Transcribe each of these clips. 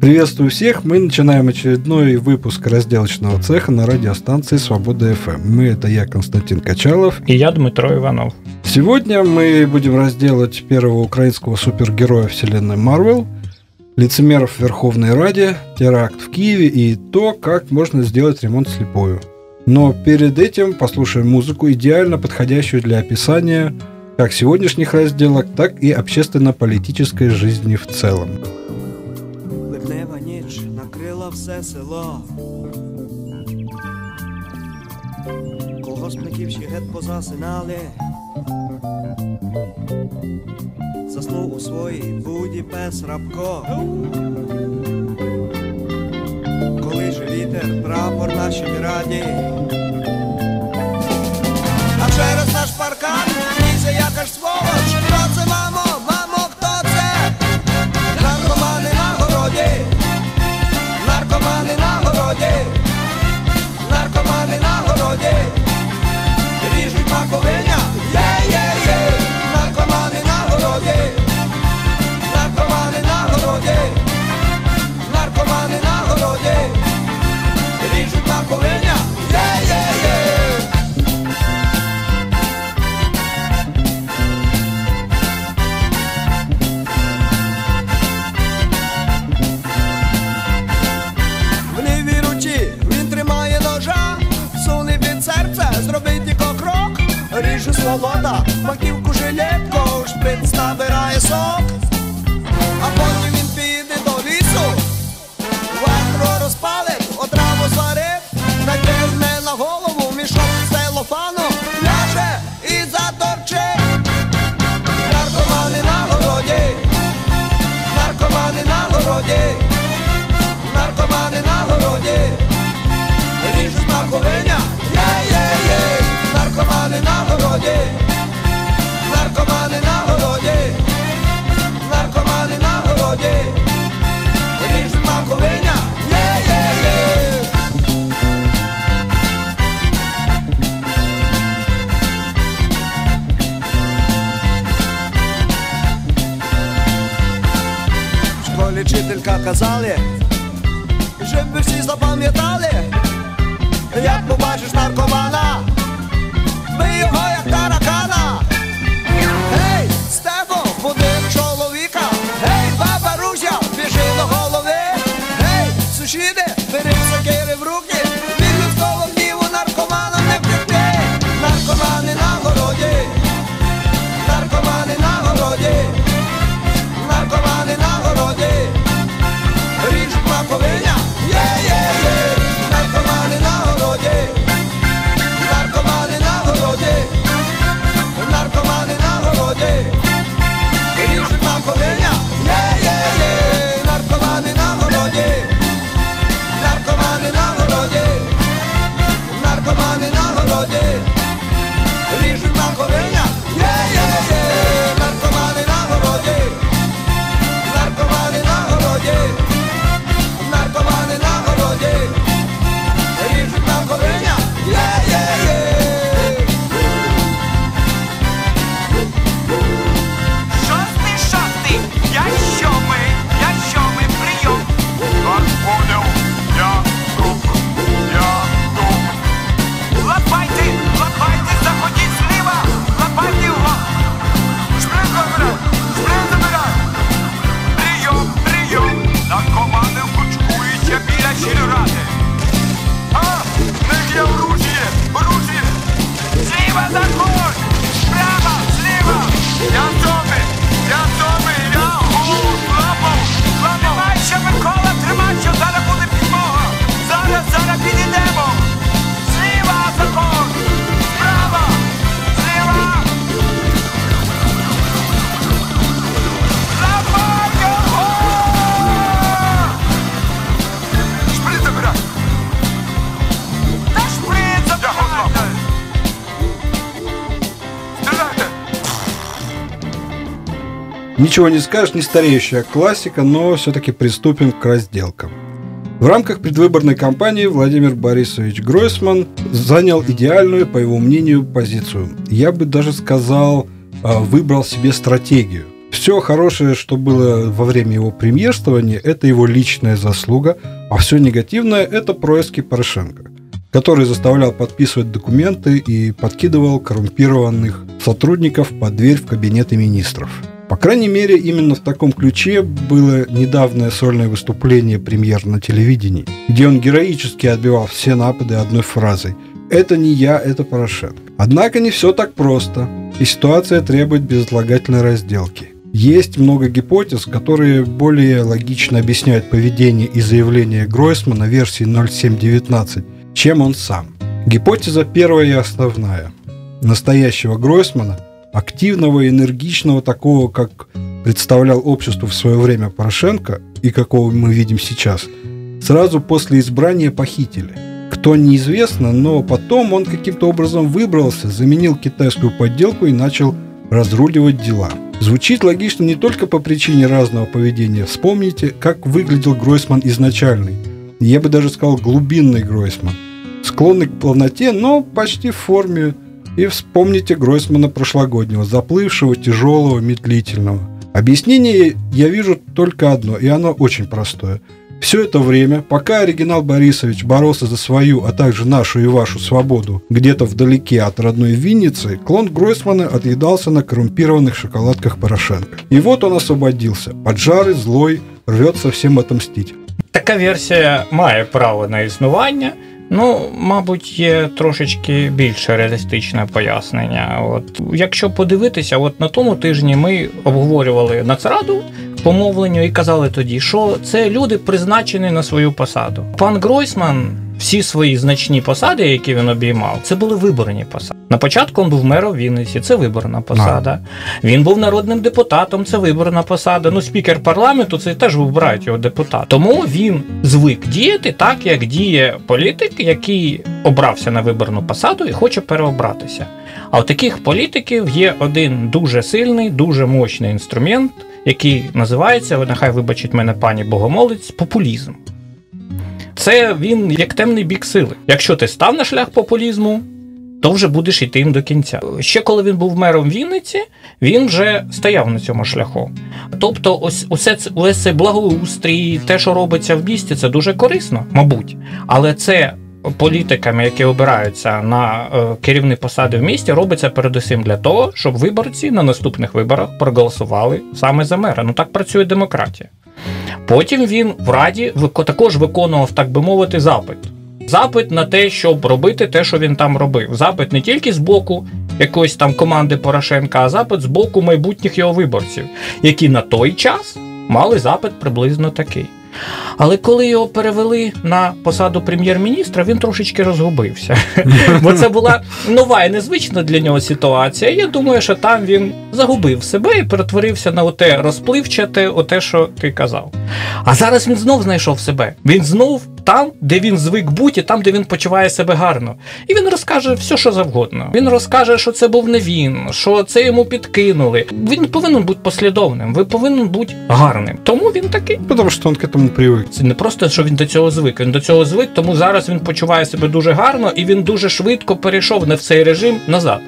Приветствую всех. Мы начинаем очередной выпуск разделочного цеха на радиостанции Свобода ФМ. Мы это я, Константин Качалов. И я, Дмитро Иванов. Сегодня мы будем разделать первого украинского супергероя вселенной Марвел, лицемеров в Верховной Раде, теракт в Киеве и то, как можно сделать ремонт слепую. Но перед этим послушаем музыку, идеально подходящую для описания как сегодняшних разделок, так и общественно-политической жизни в целом. Все село. Колгоспників ще геть позасинали. Заснув у своїй буді пес рабко. Коли же вітер прапор нашій раді. А через наш паркан лізе якась сволоч. Городі. Наркомани на городі. Ріжуть маковиня. Є-є-є. Наркомани на городі. Наркомани на городі. Наркомани на городі. Ріжуть маковиня. ріже сволота, маківку жилетку, шприц набирає сок, Ничего не скажешь, не стареющая классика, но все-таки приступим к разделкам. В рамках предвыборной кампании Владимир Борисович Гройсман занял идеальную, по его мнению, позицию. Я бы даже сказал, э, выбрал себе стратегию. Все хорошее, что было во время его премьерствования, это его личная заслуга, а все негативное – это происки Порошенко, который заставлял подписывать документы и подкидывал коррумпированных сотрудников под дверь в кабинеты министров. По крайней мере, именно в таком ключе было недавнее сольное выступление премьера на телевидении, где он героически отбивал все напады одной фразой «Это не я, это Порошенко». Однако не все так просто, и ситуация требует безотлагательной разделки. Есть много гипотез, которые более логично объясняют поведение и заявления Гройсмана версии 0719, чем он сам. Гипотеза первая и основная. Настоящего Гройсмана, активного энергичного, такого, как представлял обществу в свое время Порошенко и какого мы видим сейчас, сразу после избрания похитили. Кто неизвестно, но потом он каким-то образом выбрался, заменил китайскую подделку и начал разруливать дела. Звучит логично не только по причине разного поведения. Вспомните, как выглядел Гройсман изначальный. Я бы даже сказал глубинный Гройсман. Склонный к полноте, но почти в форме. И вспомните Гройсмана прошлогоднего, заплывшего, тяжелого, медлительного. Объяснение я вижу только одно, и оно очень простое – все это время, пока оригинал Борисович боролся за свою, а также нашу и вашу свободу где-то вдалеке от родной Винницы, клон Гройсмана отъедался на коррумпированных шоколадках Порошенко. И вот он освободился, поджарый, злой, рвется всем отомстить. Така версія має право на існування. Ну, мабуть, є трошечки більше реалістичне пояснення. От якщо подивитися, от на тому тижні ми обговорювали нацраду по мовленню і казали тоді, що це люди призначені на свою посаду. Пан Гройсман. Всі свої значні посади, які він обіймав, це були виборні посади. На початку він був мером Вінниці, це виборна посада. Він був народним депутатом, це виборна посада. Ну, спікер парламенту це теж вибирають його депутат. Тому він звик діяти так, як діє політик, який обрався на виборну посаду і хоче переобратися. А у таких політиків є один дуже сильний, дуже мощний інструмент, який називається, нехай вибачить мене пані Богомолець, популізм. Це він як темний бік сили. Якщо ти став на шлях популізму, то вже будеш йти їм до кінця. Ще коли він був мером Вінниці, він вже стояв на цьому шляху. Тобто, ось усе це ось цей благоустрій, те, що робиться в місті, це дуже корисно, мабуть. Але це політиками, які обираються на е, керівні посади в місті, робиться передусім для того, щоб виборці на наступних виборах проголосували саме за мера. Ну так працює демократія. Потім він в раді також виконував, так би мовити, запит. Запит на те, щоб робити те, що він там робив. Запит не тільки з боку якоїсь там команди Порошенка, а запит з боку майбутніх його виборців, які на той час мали запит приблизно такий. Але коли його перевели на посаду прем'єр-міністра, він трошечки розгубився. Бо це була нова і незвична для нього ситуація. Я думаю, що там він загубив себе і перетворився на оте розпливчате, оте, що ти казав. А зараз він знов знайшов себе. Він знов там, де він звик бути, там, де він почуває себе гарно. І він розкаже все, що завгодно. Він розкаже, що це був не він, що це йому підкинули. Він повинен бути послідовним, ви повинен бути гарним. Тому він такий. Потому что он к этому привык. Це не просто, що він до цього звик. Він до цього звик, тому зараз він почуває себе дуже гарно і він дуже швидко перейшов не в цей режим назад.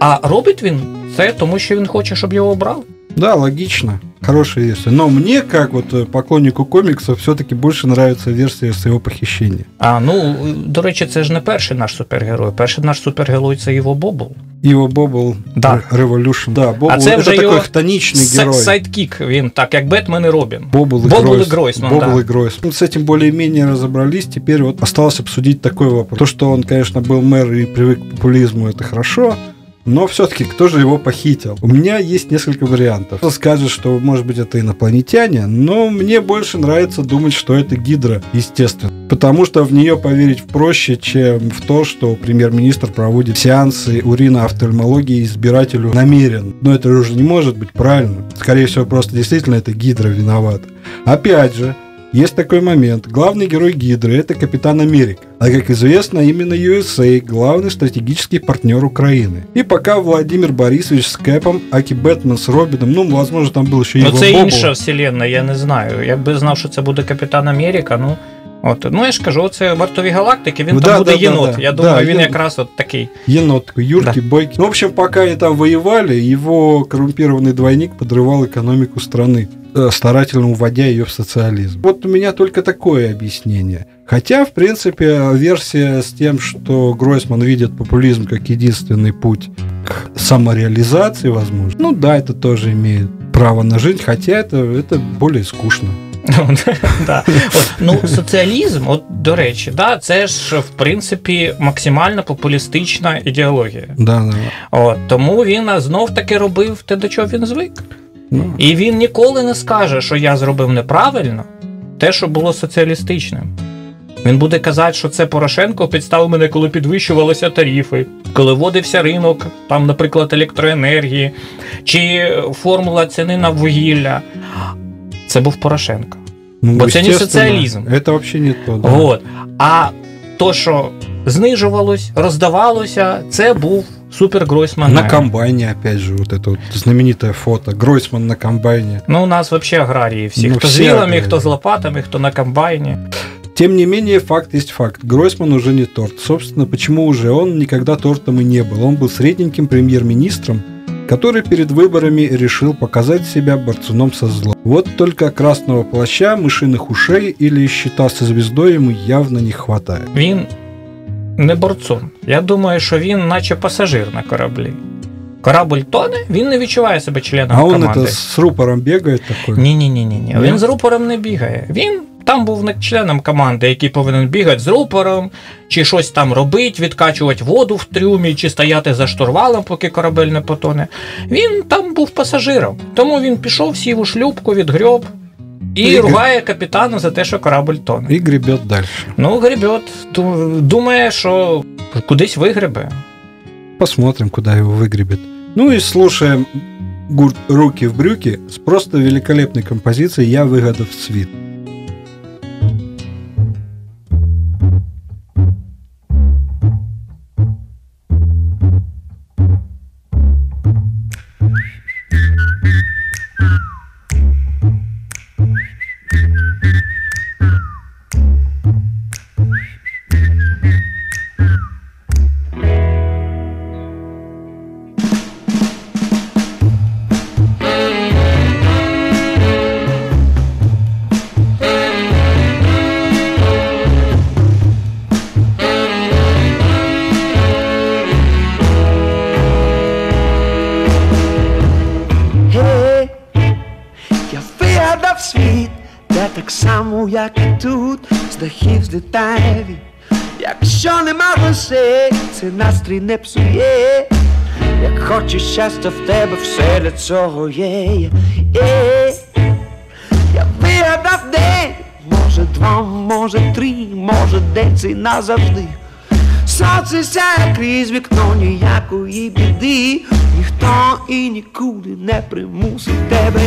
А робить він це тому, що він хоче, щоб його обрали. Да, логично. Хорошая версия. Но мне, как вот э, поклоннику комиксов, все-таки больше нравится версия с его похищения. А ну до речі, це ж не перший наш супергерой. Перший наш супергерой це Іво Бобл. Его Бобл Да. Revolution. Да, Бобл А це это вже такой його хтоничный С- герой. Сайдкік. Він так, як Бетмен і Робін. Бобл и, Бобл и Гройс. Гройсман, Бобл да. и Гройсман. С этим более-менее разобрались. Теперь вот осталось обсудить такой вопрос. То, что он, конечно, был мэр и привык к популизму, это хорошо. Но все-таки кто же его похитил? У меня есть несколько вариантов. Кто скажет, что, может быть, это инопланетяне, но мне больше нравится думать, что это гидра, естественно. Потому что в нее поверить проще, чем в то, что премьер-министр проводит сеансы уриноофтальмологии избирателю намерен. Но это уже не может быть правильно. Скорее всего, просто действительно это гидра виновата. Опять же, есть такой момент. Главный герой Гидры – это Капитан Америка. А как известно, именно USA – главный стратегический партнер Украины. И пока Владимир Борисович с Кэпом, Аки Бэтмен с Робином, ну, возможно, там был еще Ну его це Бобл. інша вселенна, я не знаю. Якби знав, що це буде Капітан Америка, ну От, ну я ж кажу, це вартові галактики, він Ну, там да, буде да, да, єнот. да. Я Да, думаю, він є- якраз от такий. Енот такой, юркий, бойкий. Ну, в общем, пока они там воевали, его коррумпированный двойник подрывал экономику страны, э, старательно уводя ее в социализм. Вот у меня только такое объяснение. Хотя, в принципе, версия с тем, что Гройсман видит популизм как единственный путь к самореализации, возможно, ну да, это тоже имеет право на жизнь, хотя это, это более скучно. Да. От, ну, соціалізм, от до речі, да, це ж в принципі максимально популістична ідеологія. Да, да. От, тому він знов таки робив те, до чого він звик. Ну, І він ніколи не скаже, що я зробив неправильно те, що було соціалістичним. Він буде казати, що це Порошенко підставив мене, коли підвищувалися тарифи, коли вводився ринок, там, наприклад, електроенергії, чи формула ціни на вугілля. Це був Порошенко. ну, Вот это не естественно, социализм. Это вообще не то. да. От. А то, що знижувалось, роздавалося, це був супер Гройсман. На комбайне, опять же, вот это вот знаменитое фото. Гройсман на комбайне. Ну, у нас взагалі аграрії всі. Ну, хто з всі вілами, аграрії. хто з лопатами, хто на комбайні. Тем не менее, факт есть факт. Гройсман уже не торт. Собственно, почему уже? Он никогда тортом и не был. Он был средненьким премьер-министром, который перед выборами решил показать себя борцуном со злом. Вот только красного плаща, мышиных ушей или щита со звездой ему явно не хватает. Він не борцун. Я думаю, що він наче пасажир на кораблі. Корабль тоне, він не відчуває себе членом А он команди. это с рупором бегает такой. Ні, ні, ні, ні, ні. Ні? Він з рупором не бігає. Він там був не членом команди, який повинен бігати з рупором, чи щось там робити, відкачувати воду в трюмі, чи стояти за штурвалом, поки корабель не потоне. Він там був пасажиром. Тому він пішов, сів у шлюпку, відгреб і І ругає капітана за те, що корабль тоне. И гребет дальше. Ну, гребет, ду- думає, що кудись вигребе. Посмотрим, куда его выгребет. Ну и слушаем гурт «Руки в брюки» с просто великолепной композицией «Я выгодов свит». Настрій не псує. Як хочеш щастя в тебе, все для є. Я вигадав день, може два, може три, може день цей назавжди. Сонце сяє крізь вікно ніякої біди, ніхто і нікуди не примусить тебе.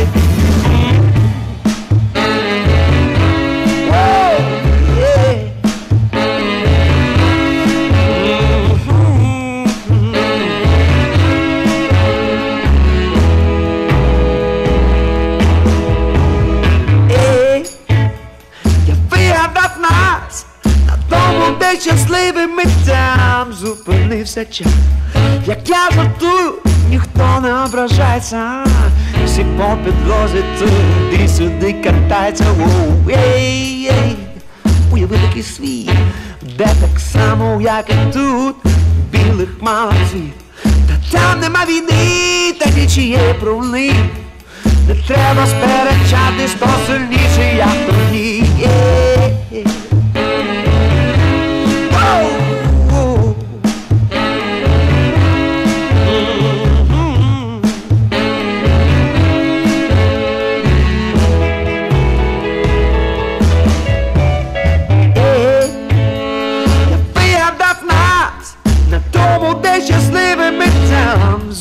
Воу, де щасливими там зупинився час. Як я жартую, ніхто не ображається. Всі по підлозі туди сюди катаються. Воу, ей, ей, уяви такий світ, де так само, як і тут, білих мало світ. Та там нема війни, та нічиє провини. Не треба сперечатись, хто сильніший, як тоді.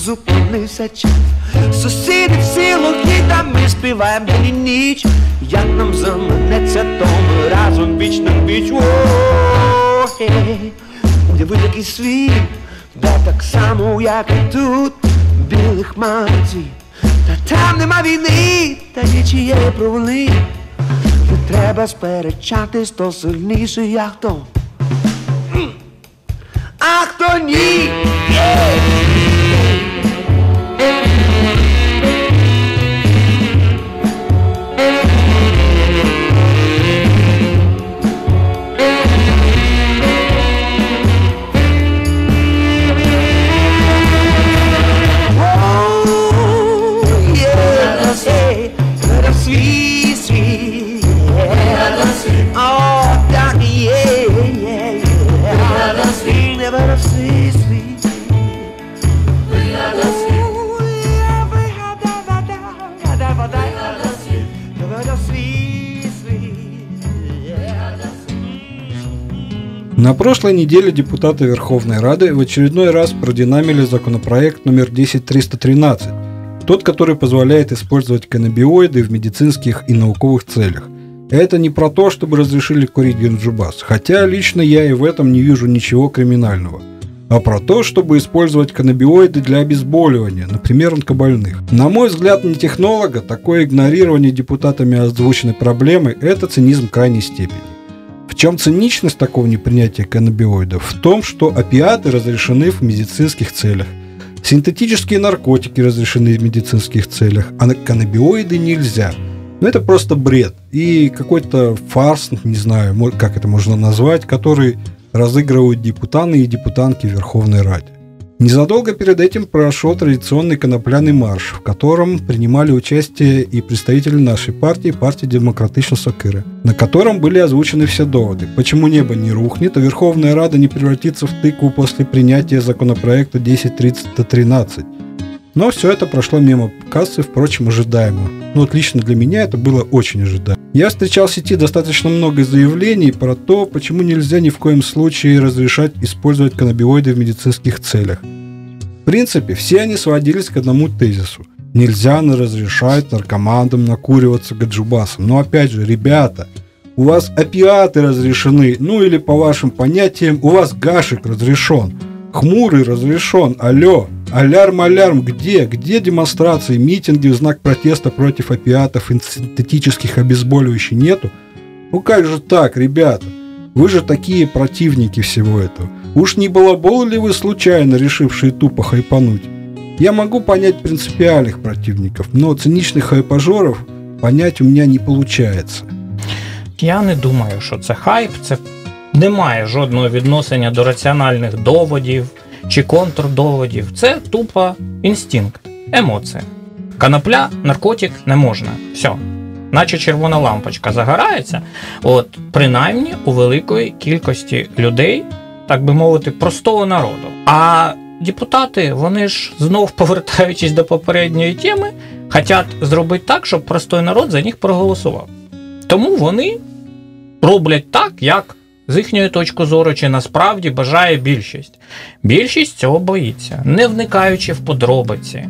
Зупинився час. Сусіди всі лохи, та ми співаємо день і ніч. Як нам заманеться, то ми разом біч на. Ой, Уяви такий світ, де так само, як і тут, білих мазів. Та там нема війни, та нічієї провини. Не треба сперечатись, то сильніший, як хто. А хто ні? Oh, прошлой неделе депутаты Верховной Рады в очередной раз продинамили законопроект номер 10313, тот, который позволяет использовать каннабиоиды в медицинских и науковых целях. Это не про то, чтобы разрешили курить генджубас, хотя лично я и в этом не вижу ничего криминального, а про то, чтобы использовать каннабиоиды для обезболивания, например, онкобольных. На мой взгляд, не технолога, такое игнорирование депутатами озвученной проблемы – это цинизм крайней степени. Чем циничность такого непринятия каннабиоидов? В том, что опиаты разрешены в медицинских целях. Синтетические наркотики разрешены в медицинских целях, а на- каннабиоиды нельзя. Ну, это просто бред. И какой-то фарс, не знаю, как это можно назвать, который разыгрывают депутаты и депутанки Верховной Раде. Незадолго перед этим прошел традиционный конопляный марш, в котором принимали участие и представители нашей партии, партии Демократичной Сокыры, на котором были озвучены все доводы, почему небо не рухнет, а Верховная Рада не превратится в тыкву после принятия законопроекта 10.30-13. Но все это прошло мимо кассы, впрочем, ожидаемо. Ну вот лично для меня это было очень ожидаемо. Я встречал в сети достаточно много заявлений про то, почему нельзя ни в коем случае разрешать использовать каннабиоиды в медицинских целях. В принципе, все они сводились к одному тезису. Нельзя на- разрешать наркоманам накуриваться гаджубасом. Но опять же, ребята, у вас опиаты разрешены, ну или по вашим понятиям, у вас гашек разрешен. Хмурый разрешен, алло, алярм-алярм, где? Где демонстрации, митинги в знак протеста против опиатов и синтетических обезболивающих нету? Ну как же так, ребята? Вы же такие противники всего этого. Уж не балабол ли вы случайно решившие тупо хайпануть? Я могу понять принципиальных противников, но циничных хайпажоров понять у меня не получается. Я не думаю, що це хайп, це не має жодного відношення до раціональних доводів Чи контрдоводів. Це тупо інстинкт, емоція. Канапля, наркотик не можна. Все. Наче червона лампочка загорається, от принаймні у великої кількості людей, так би мовити, простого народу. А депутати, вони ж знов повертаючись до попередньої теми, хочуть зробити так, щоб простий народ за них проголосував. Тому вони роблять так, як з їхньої точки зору, чи насправді бажає більшість. Більшість цього боїться, не вникаючи в подробиці,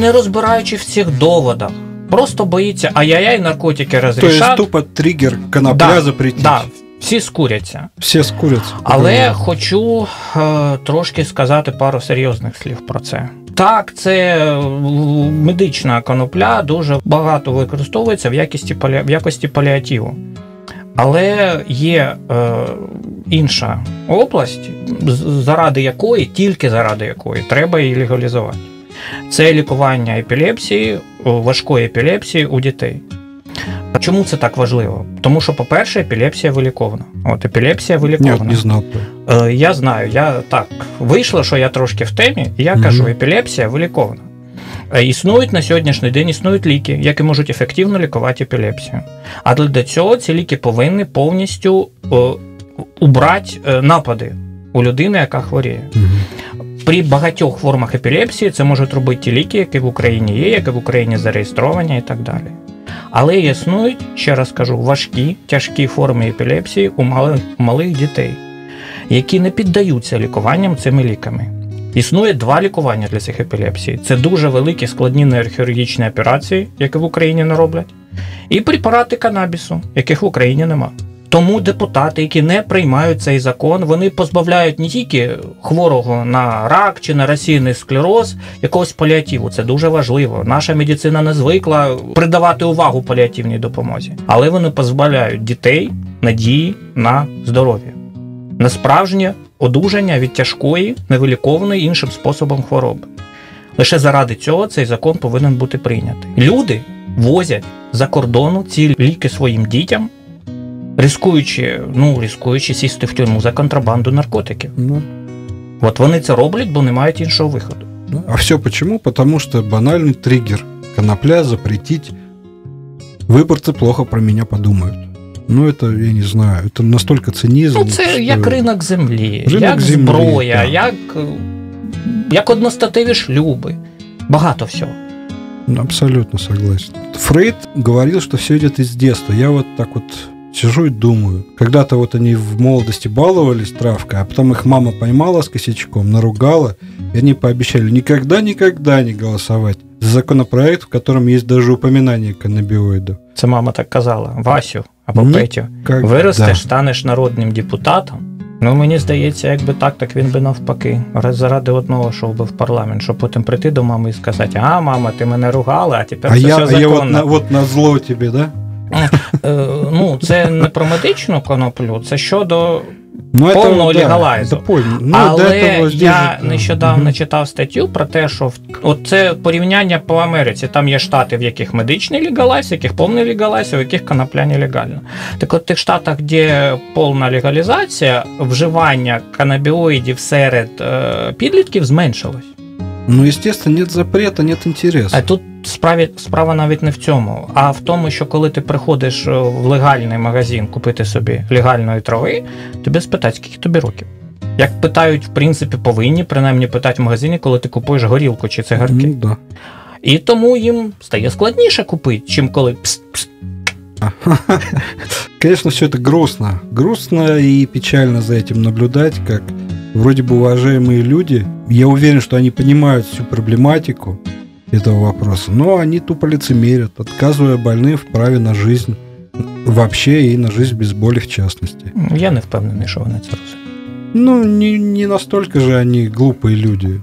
не розбираючи в цих доводах. Просто боїться, ай-яй-яй, наркотики розрішать. тупо триггер конопля Да, запретить. Да, всі скуряться. Все скурятся. Але хочу е, трошки сказати пару серйозних слів про це. Так, це е, медична конопля дуже багато використовується в якості, в якості паліативу. Але є е, інша область, заради якої, тільки заради якої, треба її легалізувати. Це лікування епілепсії, важкої епілепсії у дітей. Чому це так важливо? Тому що, по-перше, епілепсія вилікована. От епілепсія вилікована. Не знал. Е, Я знаю, я так вийшло, що я трошки в темі, і я Мгм. кажу, епілепсія вилікована. Е, Існують на сьогоднішній день існують ліки, які можуть ефективно лікувати епілепсію. А для цього ці ліки повинні повністю убрати е, напади у людини, яка хворіє. При багатьох формах епілепсії це можуть робити ті ліки, які в Україні є, які в Україні зареєстровані і так далі. Але існують, ще раз кажу, важкі, тяжкі форми епілепсії у малих, у малих дітей, які не піддаються лікуванням цими ліками. Існує два лікування для цих епілепсій. Це дуже великі складні нейрохірургічні операції, які в Україні не роблять, і препарати канабісу, яких в Україні нема. Тому депутати, які не приймають цей закон, вони позбавляють не тільки хворого на рак чи на російний склероз якогось паліативу. Це дуже важливо. Наша медицина не звикла придавати увагу паліативній допомозі, але вони позбавляють дітей надії на здоров'я, на справжнє одужання від тяжкої, невилікованої іншим способом хвороби. Лише заради цього цей закон повинен бути прийнятий. Люди возять за кордону ці ліки своїм дітям, ризикуючи, ну, ризикуючи сісти в тюрму за контрабанду наркотиків. Ну, От вони це роблять, бо не мають іншого виходу. ну, а все почему? Потому что банальный триггер. Конопля запретить. Выборцы плохо про меня подумают. Ну, это, я не знаю, это настолько цинизм. Ну, це что- як ринок землі, Ринок як землі, зброя, так. як, е, як одностатеві шлюби. Багато всього. Ну, Абсолютно согласен. Фрейд говорил, что все идет из детства. Я вот так вот сижу и думаю. Когда-то вот они в молодости баловались травкой, а потом их мама поймала с косячком, наругала, и они пообещали никогда-никогда не голосовать за законопроект, в котором есть даже упоминание каннабиоидов. Це мама так казала: Васю або Ні. Петю, Как- виростеш, да. станеш народним депутатом. Ну, мені здається, якби так, так він би навпаки. Заради одного йшов би в парламент, щоб потім прийти до мами і сказати: А, мама, ти мене ругала, а тепер А це я, все а я от законно. на, от на зло тобі, да? Е, ну, це не про медичну коноплю, це щодо Ну, Полного да, легалайзу. Ну, Але я нещодавно Мгм. читав статтю про те, що в- от це порівняння по Америці. Там є штати, в яких медичний легалайз, в яких повний легалайз, в яких конопля нелегальна. Так от в тих штатах, де повна легалізація, вживання канабіоїдів серед е, підлітків зменшилось. Ну, естественно, нет запрета, нет интереса. А тут справі, справа навіть не в цьому, а в тому, що коли ти приходиш е, в легальний магазин купити собі легальної трави, тобі спитають, скільки тобі років. Як питають, в принципі, повинні принаймні питати в магазині, коли ти купуєш горілку чи цигарки. Ну, да. І тому їм стає складніше купити, чим коли пс, пс. Конечно, все это грустно. Грустно и печально за этим наблюдать, как вроде бы уважаемые люди, я уверен, что они понимают всю проблематику этого вопроса, но они тупо лицемерят, отказывая больным в праве на жизнь вообще и на жизнь без боли в частности. Я не впевнений, що вони це розуміють. Ну, не, не настолько же они глупые люди.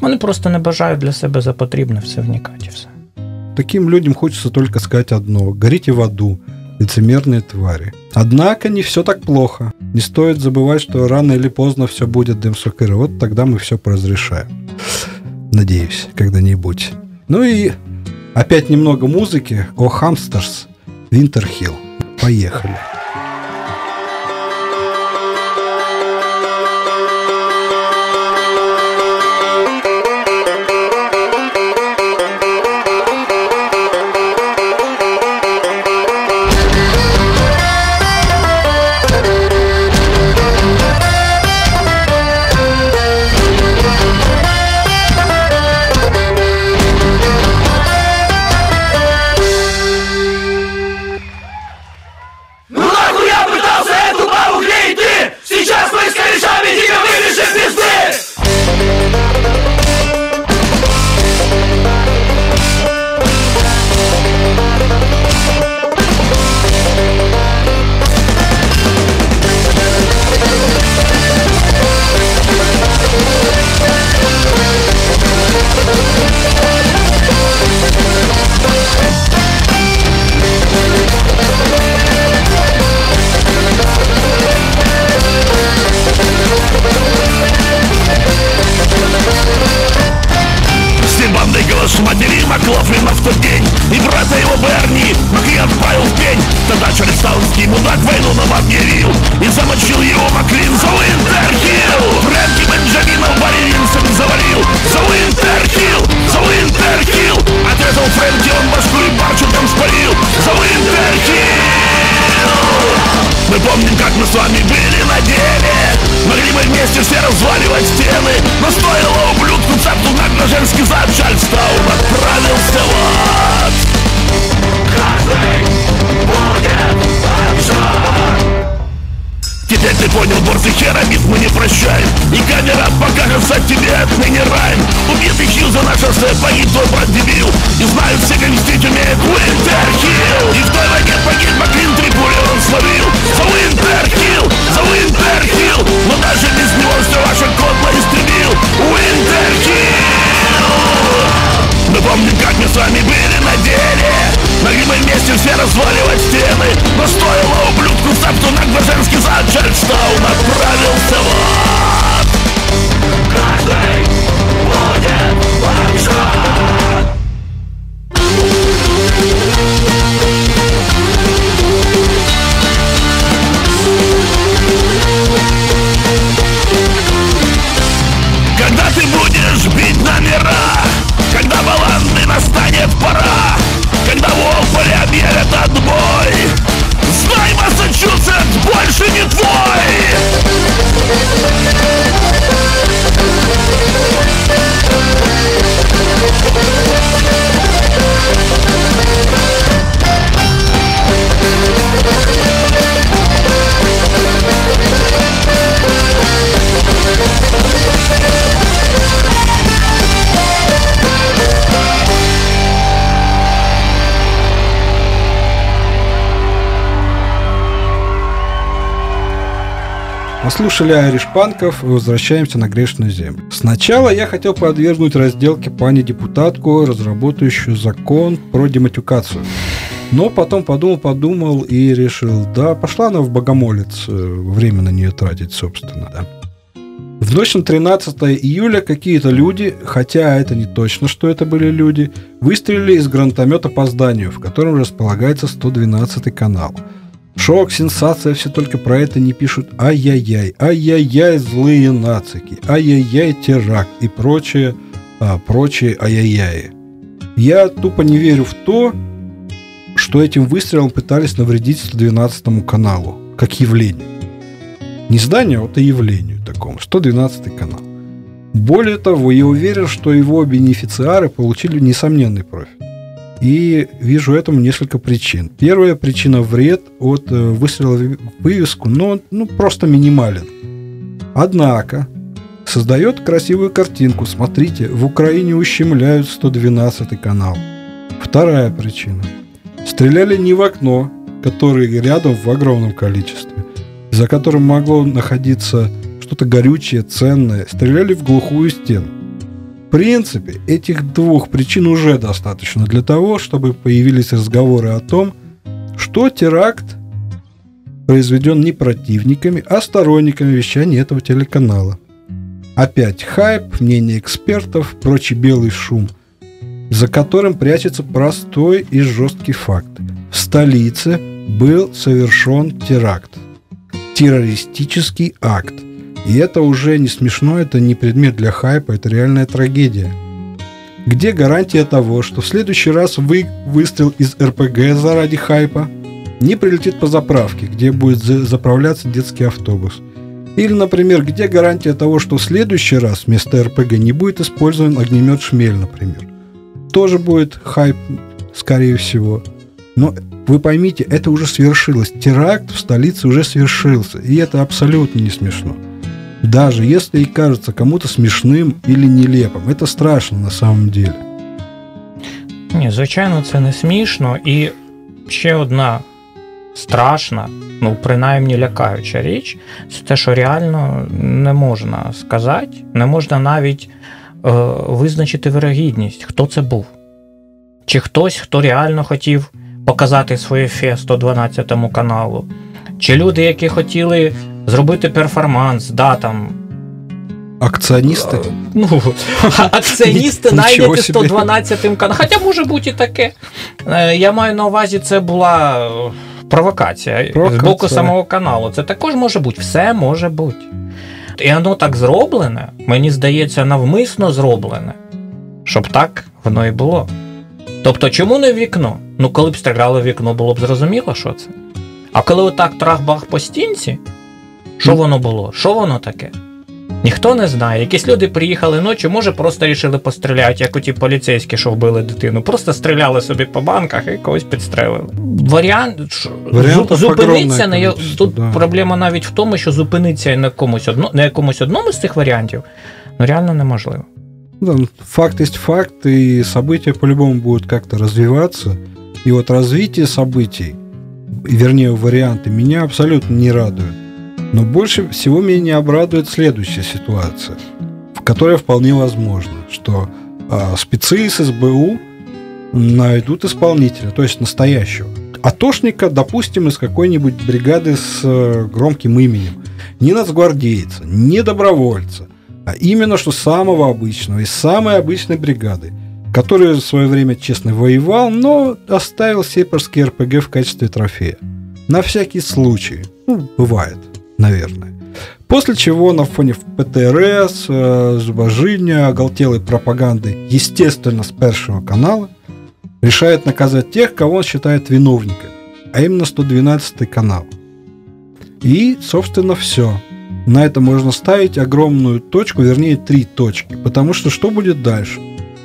Вони просто не бажають для себе за потрібне все вникати. і Все. Таким людям хочется только сказать одно. Горите в аду, лицемерные твари. Однако не все так плохо. Не стоит забывать, что рано или поздно все будет Демсукыр. Вот тогда мы все поразрешаем. Надеюсь, когда-нибудь. Ну и опять немного музыки. О Хамстерс, Винтерхилл. Поехали. Agent now, my brand Послушали айриш-панков и возвращаемся на грешную землю. Сначала я хотел подвергнуть разделке пани-депутатку, разработающую закон про дематюкацию. Но потом подумал-подумал и решил, да, пошла она в богомолец, э, время на нее тратить, собственно, да. В ночь на 13 июля какие-то люди, хотя это не точно, что это были люди, выстрелили из гранатомета по зданию, в котором располагается 112 канал. Шок, сенсация, все только про это не пишут. Ай-яй-яй, ай-яй-яй, злые нацики, ай-яй-яй, теракт и прочее, а, прочие ай-яй-яи. Я тупо не верю в то, что этим выстрелом пытались навредить 112 каналу, как явлению. Не зданию, а вот и явлению такому. 112 канал. Более того, я уверен, что его бенефициары получили несомненный профит. И вижу этому несколько причин. Первая причина – вред от э, выстрела в вывеску, но ну, просто минимален. Однако, создает красивую картинку. Смотрите, в Украине ущемляют 112 канал. Вторая причина. Стреляли не в окно, которое рядом в огромном количестве, за которым могло находиться что-то горючее, ценное. Стреляли в глухую стену. Принципе, этих двух причин уже достаточно для того, чтобы появились разговоры о том, что теракт произведен не противниками, а сторонниками вещания этого телеканала. Опять хайп, мнение экспертов, прочий белый шум, за которым прячется простой и жесткий факт. В столице был совершен теракт. Террористический акт – и это уже не смешно, это не предмет для хайпа, это реальная трагедия. Где гарантия того, что в следующий раз вы выстрел из РПГ заради хайпа не прилетит по заправке, где будет заправляться детский автобус? Или, например, где гарантия того, что в следующий раз вместо РПГ не будет использован огнемет «Шмель», например? Тоже будет хайп, скорее всего. Но вы поймите, это уже свершилось. Теракт в столице уже свершился. И это абсолютно не смешно. Даже если и кажется кому-то смішним или нелепим. Это страшно на самом деле. Ні, звичайно, це не смішно. І ще одна страшна, ну, принаймні лякаюча річ, це те, що реально не можна сказати, не можна навіть е, визначити вирогідність, хто це був. Чи хтось, хто реально хотів показати своє фе 112 каналу, чи люди, які хотіли зробити перформанс, да, там. Акціоністи? Ну, акціоністи найняті 112 каналом. Хоча може бути і таке. Е, я маю на увазі, це була провокація, провокація з боку самого каналу. Це також може бути, все може бути. І воно так зроблене, мені здається, навмисно зроблене, щоб так воно і було. Тобто, чому не в вікно? Ну, коли б стріляли в вікно, було б зрозуміло, що це. А коли отак трах-бах по стінці, що воно було? Що воно таке? Ніхто не знає. Якісь люди приїхали ночі, може, просто рішили постріляти, як оті поліцейські, що вбили дитину. Просто стріляли собі по банках і когось підстрелили. Варіант зупиниться на я... тут да. проблема навіть в тому, що зупиниться на комусь одно... на якомусь одному з цих варіантів, ну реально неможливо. Да, факт есть факт, и события по-любому будут как-то развиваться. И вот развитие событий, вернее, варианты, меня абсолютно не радуют. Но больше всего меня обрадует следующая ситуация, в которой вполне возможно, что э, спецы из СБУ найдут исполнителя, то есть настоящего. Атошника, допустим, из какой-нибудь бригады с э, громким именем. Не нацгвардейца, не добровольца, а именно что самого обычного, из самой обычной бригады, который в свое время честно воевал, но оставил сепарский РПГ в качестве трофея. На всякий случай. Ну, бывает наверное. После чего на фоне ПТРС, э, зубожения, оголтелой пропаганды, естественно, с Первого канала, решает наказать тех, кого он считает виновниками, а именно 112 канал. И, собственно, все. На это можно ставить огромную точку, вернее, три точки. Потому что что будет дальше?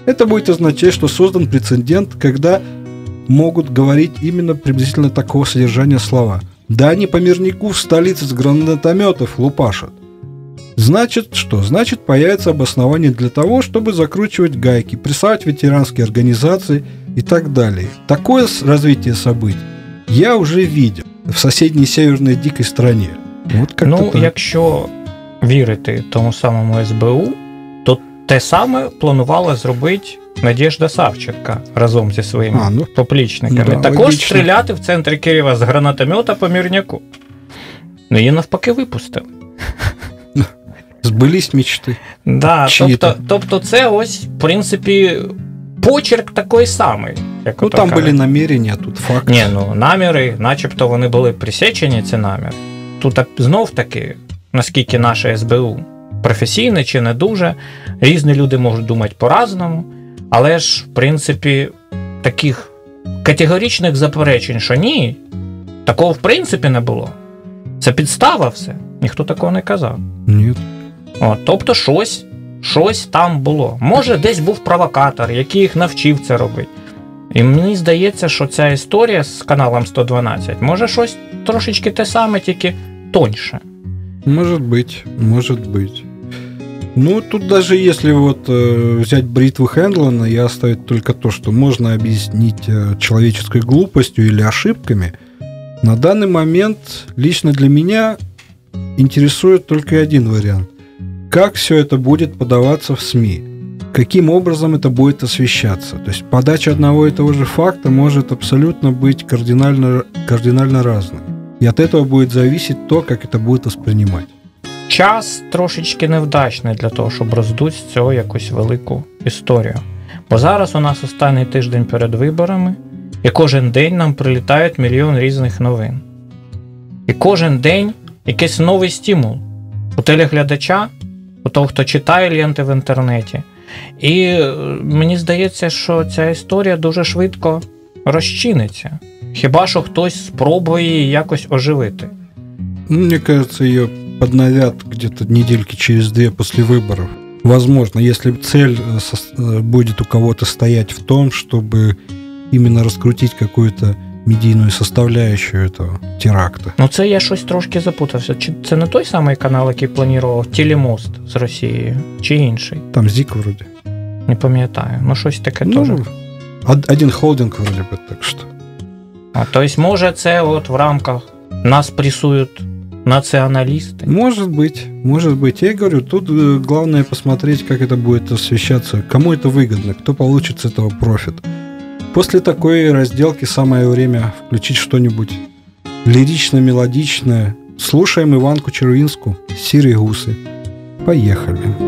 Это будет означать, что создан прецедент, когда могут говорить именно приблизительно такого содержания слова – да они по мирнику в столице с гранатометов лупашат. Значит, что? Значит, появится обоснование для того, чтобы закручивать гайки, прессовать ветеранские организации и так далее. Такое развитие событий я уже видел в соседней северной дикой стране. Вот как-то Ну, так. якщо вірити тому самому СБУ, то те саме планувала зробити Надєжда Савченка разом зі своїми А, ну, поплічниками. да, Також логічно. стріляти в центрі Києва з гранатомета по мірняку. Ну, її навпаки випустили. Сбылись мечты. Да, Чиї-то. тобто, тобто, це ось, в принципі, почерк такий самий. Як Ну, ото там кажуть. были намерения, а тут факт. Ні, ну наміри, начебто вони були присечені, ці наміри. Тут знов таки, наскільки наше СБУ професійне чи не дуже, різні люди можуть думати по-разному, але ж, в принципі, таких категоричних заперечень, що ні, такого в принципі не було. Це підстава все. Ніхто такого не казав. Нет. От, тобто щось, щось там було. Може, десь був провокатор, який їх навчив це робити. І мені здається, що ця історія з каналом 112 може щось трошечки те саме, тільки тоньше. Может быть, может быть. Ну, тут даже если вот э, взять бритву Хендлона и оставить только то, что можно объяснить э, человеческой глупостью или ошибками, на данный момент лично для меня интересует только один вариант. Как все это будет подаваться в СМИ? Каким образом это будет освещаться? То есть подача одного и того же факта может абсолютно быть кардинально, кардинально разной. И от этого будет зависеть то, как это будет воспринимать. Час трошечки невдачний для того, щоб роздуть з цього якусь велику історію. Бо зараз у нас останній тиждень перед виборами, і кожен день нам прилітають мільйон різних новин. І кожен день якийсь новий стимул у телеглядача, у того, хто читає ленти в інтернеті. І е, мені здається, що ця історія дуже швидко розчиниться. Хіба що хтось спробує її якось оживити. Ну, Мне кажется, ее подновят где-то недельки через две после выборов. Возможно, если цель э, сос- э, будет у кого-то стоять в том, чтобы именно раскрутить какую-то медийную составляющую этого теракта. Ну, це я щось трошки запутався. Чи це не той самий канал, який планував Телемост з Росією, чи інший? Там ЗИК вроде. Не пам'ятаю. Ну, щось таке теж. Ну, од- один холдинг вроде бы, так что. А, тобто, може, це от в рамках нас пресують націоналісти. Может быть, может быть. Я говорю, тут э, главное посмотреть, как это будет освещаться, кому это выгодно, кто получит с этого профит. После такой разделки самое время включить что-нибудь лирично-мелодичное. Слушаем Иванку Червинску «Сирые гусы». Поехали.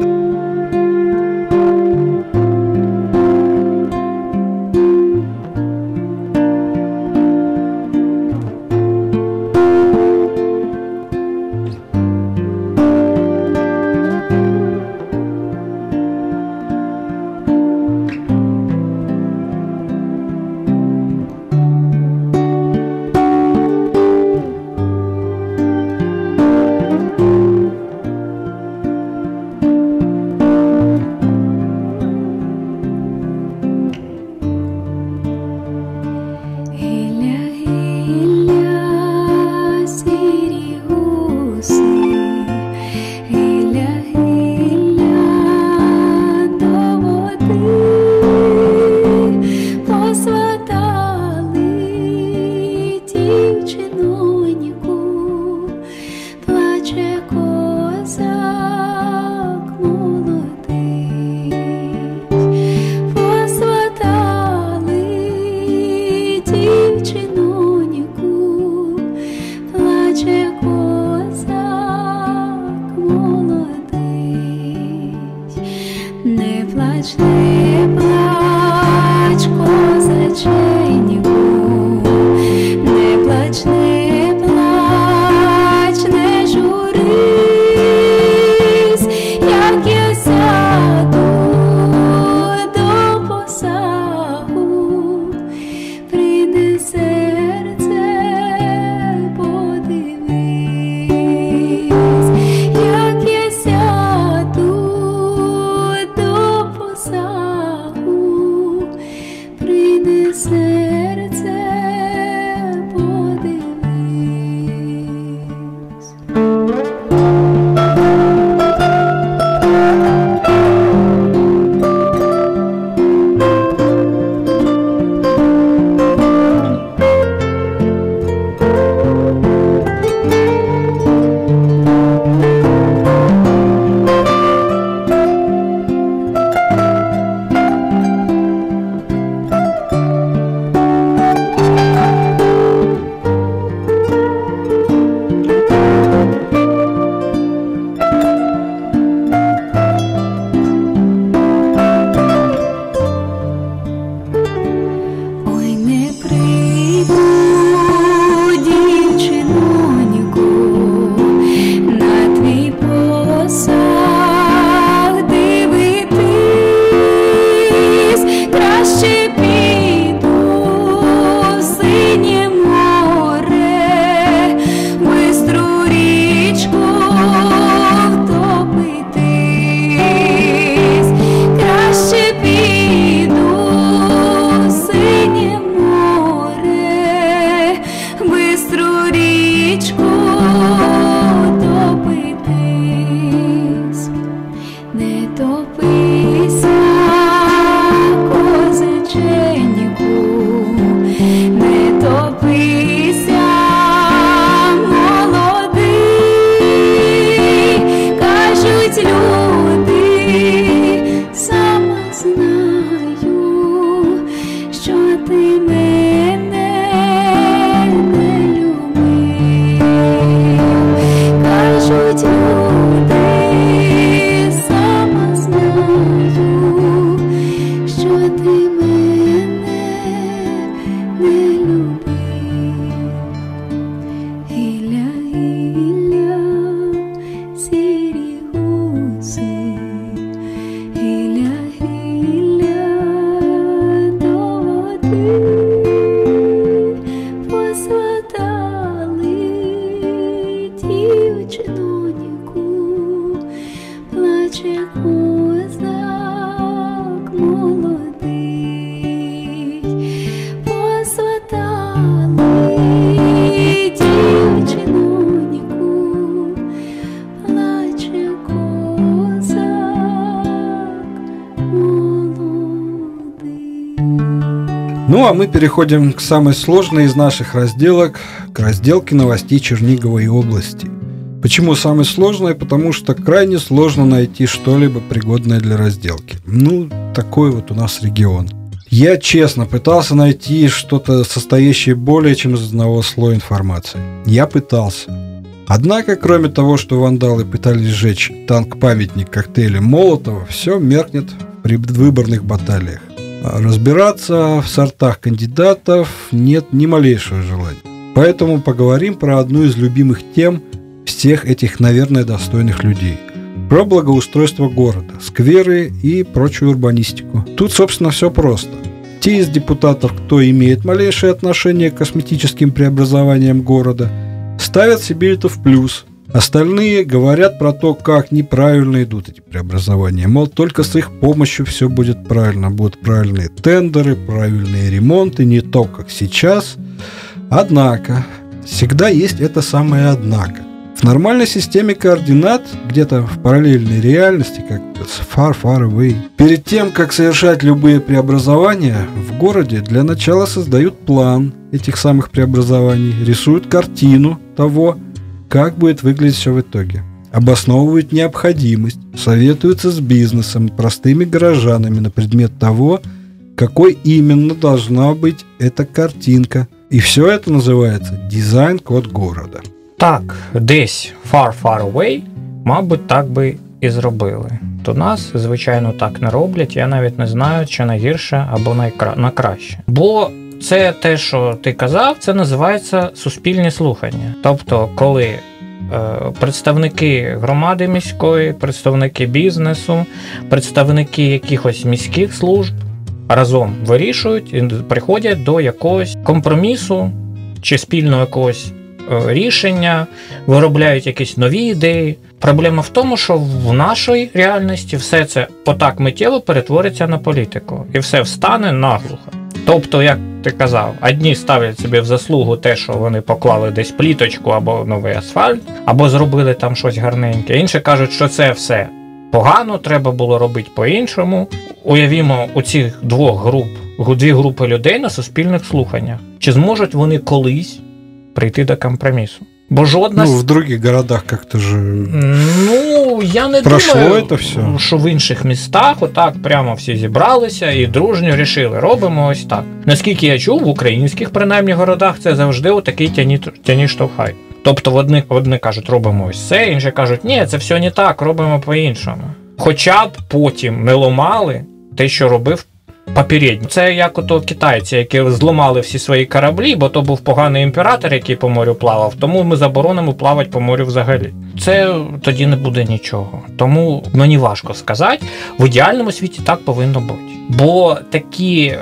Ну а мы переходим к самой сложной из наших разделок, к разделке новостей Черниговой области. Почему самой сложной? Потому что крайне сложно найти что-либо пригодное для разделки. Ну, такой вот у нас регион. Я честно пытался найти что-то состоящее более чем из одного слоя информации. Я пытался. Однако, кроме того, что вандалы пытались сжечь танк-памятник коктейля Молотова, все меркнет в предвыборных баталиях. Разбираться в сортах кандидатов нет ни малейшего желания. Поэтому поговорим про одну из любимых тем всех этих, наверное, достойных людей. Про благоустройство города, скверы и прочую урбанистику. Тут, собственно, все просто. Те из депутатов, кто имеет малейшее отношение к косметическим преобразованиям города, ставят себе это в плюс. Остальные говорят про то, как неправильно идут эти преобразования. Мол, только с их помощью все будет правильно. Будут правильные тендеры, правильные ремонты, не то, как сейчас. Однако, всегда есть это самое «однако». В нормальной системе координат, где-то в параллельной реальности, как far, far away, перед тем, как совершать любые преобразования, в городе для начала создают план этих самых преобразований, рисуют картину того, как будет выглядеть все в итоге. Обосновывают необходимость, советуются с бизнесом, простыми горожанами на предмет того, какой именно должна быть эта картинка. И все это называется дизайн-код города. Так, десь far far away, мабуть, так би і зробили. То нас, звичайно, так не роблять. Я навіть не знаю, чи найгірше або найкра... на краще. Бо це те, що ти казав, це називається суспільні слухання. Тобто, коли е, представники громади міської, представники бізнесу, представники якихось міських служб разом вирішують і приходять до якогось компромісу чи спільного якогось е, рішення, виробляють якісь нові ідеї. Проблема в тому, що в нашій реальності все це отак миттєво перетвориться на політику, і все встане наглухо. Тобто, як ти казав, одні ставлять собі в заслугу те, що вони поклали десь пліточку або новий асфальт, або зробили там щось гарненьке. Інші кажуть, що це все погано, треба було робити по-іншому. Уявімо, у цих двох груп, дві групи людей на суспільних слуханнях. Чи зможуть вони колись прийти до компромісу? Бо жодна Ну, в других городах как-то же... Ну, я не Прошло думаю, это всё? що в інших містах отак прямо всі зібралися і дружньо рішили, робимо ось так. Наскільки я чув, в українських принаймні городах це завжди отакий тяні, тяні штовхай. Тобто одні, одні кажуть, робимо ось це, інші кажуть, ні, це все не так, робимо по-іншому. Хоча б потім не ломали те, що робив попередній. Це як ото китайці, які зламали всі свої кораблі, бо то був поганий імператор, який по морю плавав, тому ми заборонимо плавати по морю взагалі. Це тоді не буде нічого. Тому мені важко сказати. В ідеальному світі так повинно бути. Бо такі е,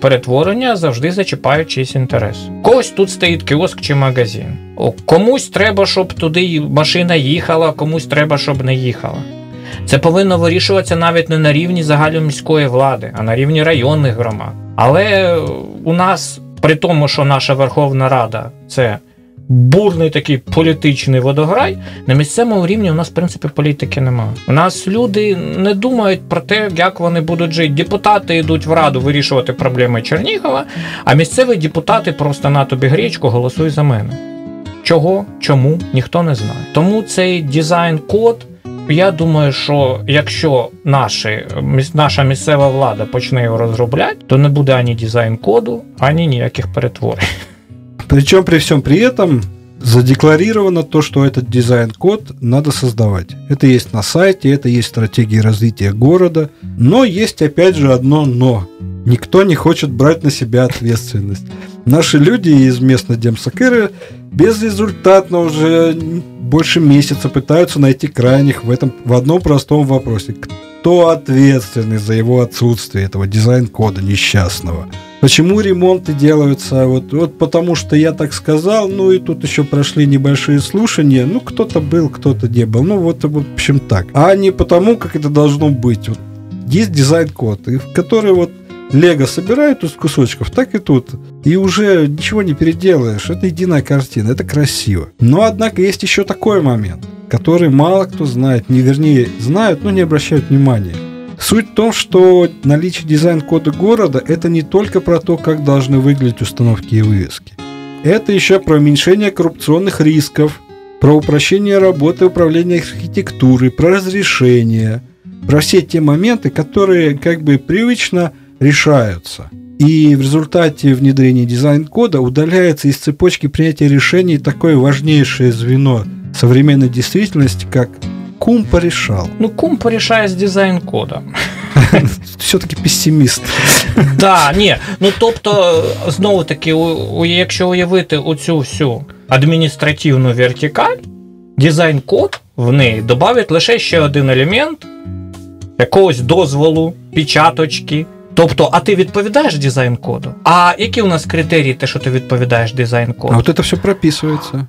перетворення завжди зачіпають чийсь інтерес. Когось тут стоїть кіоск чи магазин. Комусь треба, щоб туди машина їхала, комусь треба, щоб не їхала. Це повинно вирішуватися навіть не на рівні загальноміської влади, а на рівні районних громад. Але у нас, при тому, що наша Верховна Рада це бурний такий політичний водограй, на місцевому рівні у нас, в принципі, політики немає. У нас люди не думають про те, як вони будуть жити. Депутати йдуть в раду вирішувати проблеми Чернігова, а місцеві депутати просто на тобі гречку голосуй за мене. Чого, чому, ніхто не знає. Тому цей дизайн-код. Я думаю, що якщо наші, міс- наша місцева влада почне його розробляти, то не буде ані дизайн-коду, ані ніяких перетворень. Причем при всем при этом задекларировано то, что этот дизайн-код надо создавать. Это есть на сайте, это есть стратегия развития города. Но есть опять же одно но. Никто не хочет брать на себя ответственность. Наши люди из местной Демсакыры безрезультатно уже больше месяца пытаются найти крайних в этом в одном простом вопросе. Кто ответственный за его отсутствие этого дизайн-кода несчастного? Почему ремонты делаются? Вот, вот потому что я так сказал, ну и тут еще прошли небольшие слушания. Ну, кто-то был, кто-то не был. Ну, вот, в общем, так. А не потому, как это должно быть. Вот есть дизайн-код, который вот Лего собирают из кусочков, так и тут. И уже ничего не переделаешь. Это единая картина, это красиво. Но, однако, есть еще такой момент, который мало кто знает, не вернее, знают, но не обращают внимания. Суть в том, что наличие дизайн-кода города – это не только про то, как должны выглядеть установки и вывески. Это еще про уменьшение коррупционных рисков, про упрощение работы управления архитектурой, про разрешение, про все те моменты, которые как бы привычно решаются. И в результате внедрения дизайн-кода удаляется из цепочки принятия решений такое важнейшее звено современной действительности, как кум порешал. Ну, кум порішає з дизайн-кодом. Все-таки пессимист. Да, ні. Ну тобто, знову таки, у- у- якщо уявити оцю всю адміністративну вертикаль, дизайн-код в неї додавить лише ще один елемент якогось дозволу, печаточки. Тобто, а ти відповідаєш дизайн-коду? А які у нас критерії, те, що ти відповідаєш дизайн-коду? От це все прописується.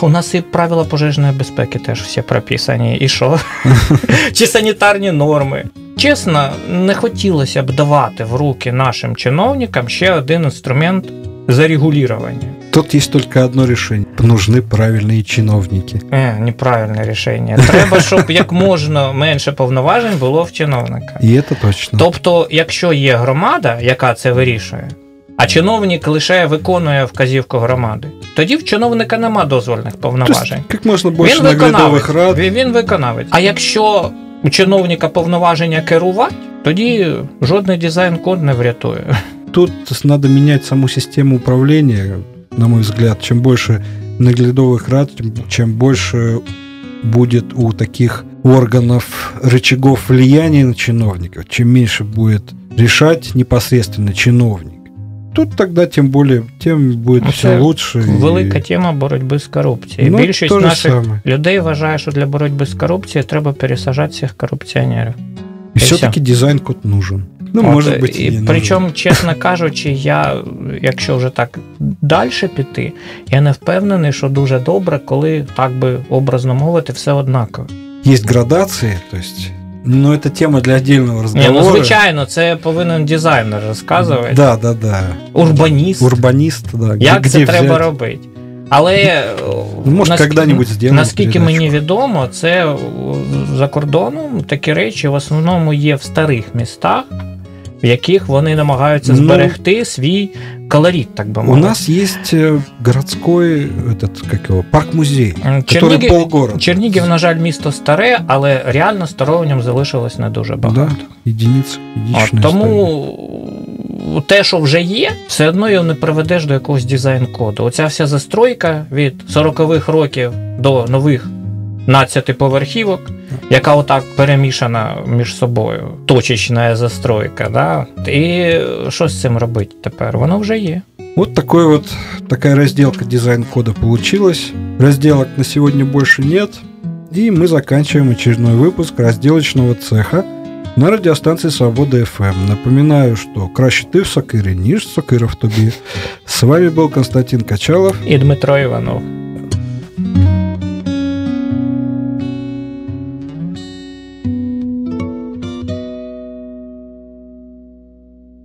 У нас і правила пожежної безпеки теж всі прописані. І що? Чи санітарні норми? Чесно, не хотілося б давати в руки нашим чиновникам ще один інструмент зарегулювання. Тут есть только одно решение. Нужны правильные чиновники. Е, неправильне рішення. Треба, щоб як можна менше повноважень було в чиновника. И это точно. Тобто, якщо є громада, яка це вирішує, а чиновник лише виконує вказівку громади, тоді в чиновника нема дозвольних То есть, повноважень. как можно больше він наглядовых виконавець. рад. Він, він виконавець. А якщо у чиновника повноваження керувати, тоді жодний дизайн-код не врятує. Тут надо менять саму систему управления, на мой взгляд. Чем больше наглядовых рад, тем, чем больше будет у таких органов рычагов влияния на чиновников, чем меньше будет решать непосредственно чиновник. Тут тогда тем более, тем будет Ну, все це лучше. и- Велика тема боротьби з корупцією. Ну, Більшість то же наших самое. людей вважає, що для боротьби з корупцією треба пересажати всіх корупціонерів. И и все-таки дизайн-код нужен. Ну, От, может быть, и і, причому, чесно кажучи, я, якщо вже так далі піти, я не впевнений, що дуже добре, коли так би образно мовити, все однаково. нужен. Есть градации, то есть... Но это тема для отдельного Ні, разговора. ну звичайно, це повинен дизайнер розказувати. Да, да, да. Урбаніст. Урбанист, да. Як це треба робити? Але Ну, може, наскільки- когда-нибудь сделаем наскільки передачу. мені відомо, це о, за кордоном такі речі в основному є в старих містах, в яких вони намагаються Ну, зберегти свій колорит, так би У мовити. нас есть э, городской этот, как его, парк-музей, М, который Чернігів, полгорода. Чернігів, на жаль, місто старе, але реально старого в ньому залишилось не дуже багато. Да, единицы, От, единичная история. тому те, що вже є, все одно його не приведеш до якогось дизайн-коду. Оця вся застройка від 40-х років до нових 15 поверхівок, яка отак перемішана між собою, точечна застройка. Да? І що з цим робити тепер? Воно вже є. Вот такой вот такая разделка дизайн-кода получилась. Разделок на сегодня больше нет. И мы заканчиваем очередной выпуск разделочного цеха на радиостанции Свобода ФМ. Напоминаю, что краще ты в Сокире, ніж Сокира в тубе. С вами был Константин Качалов и Дмитро Иванов.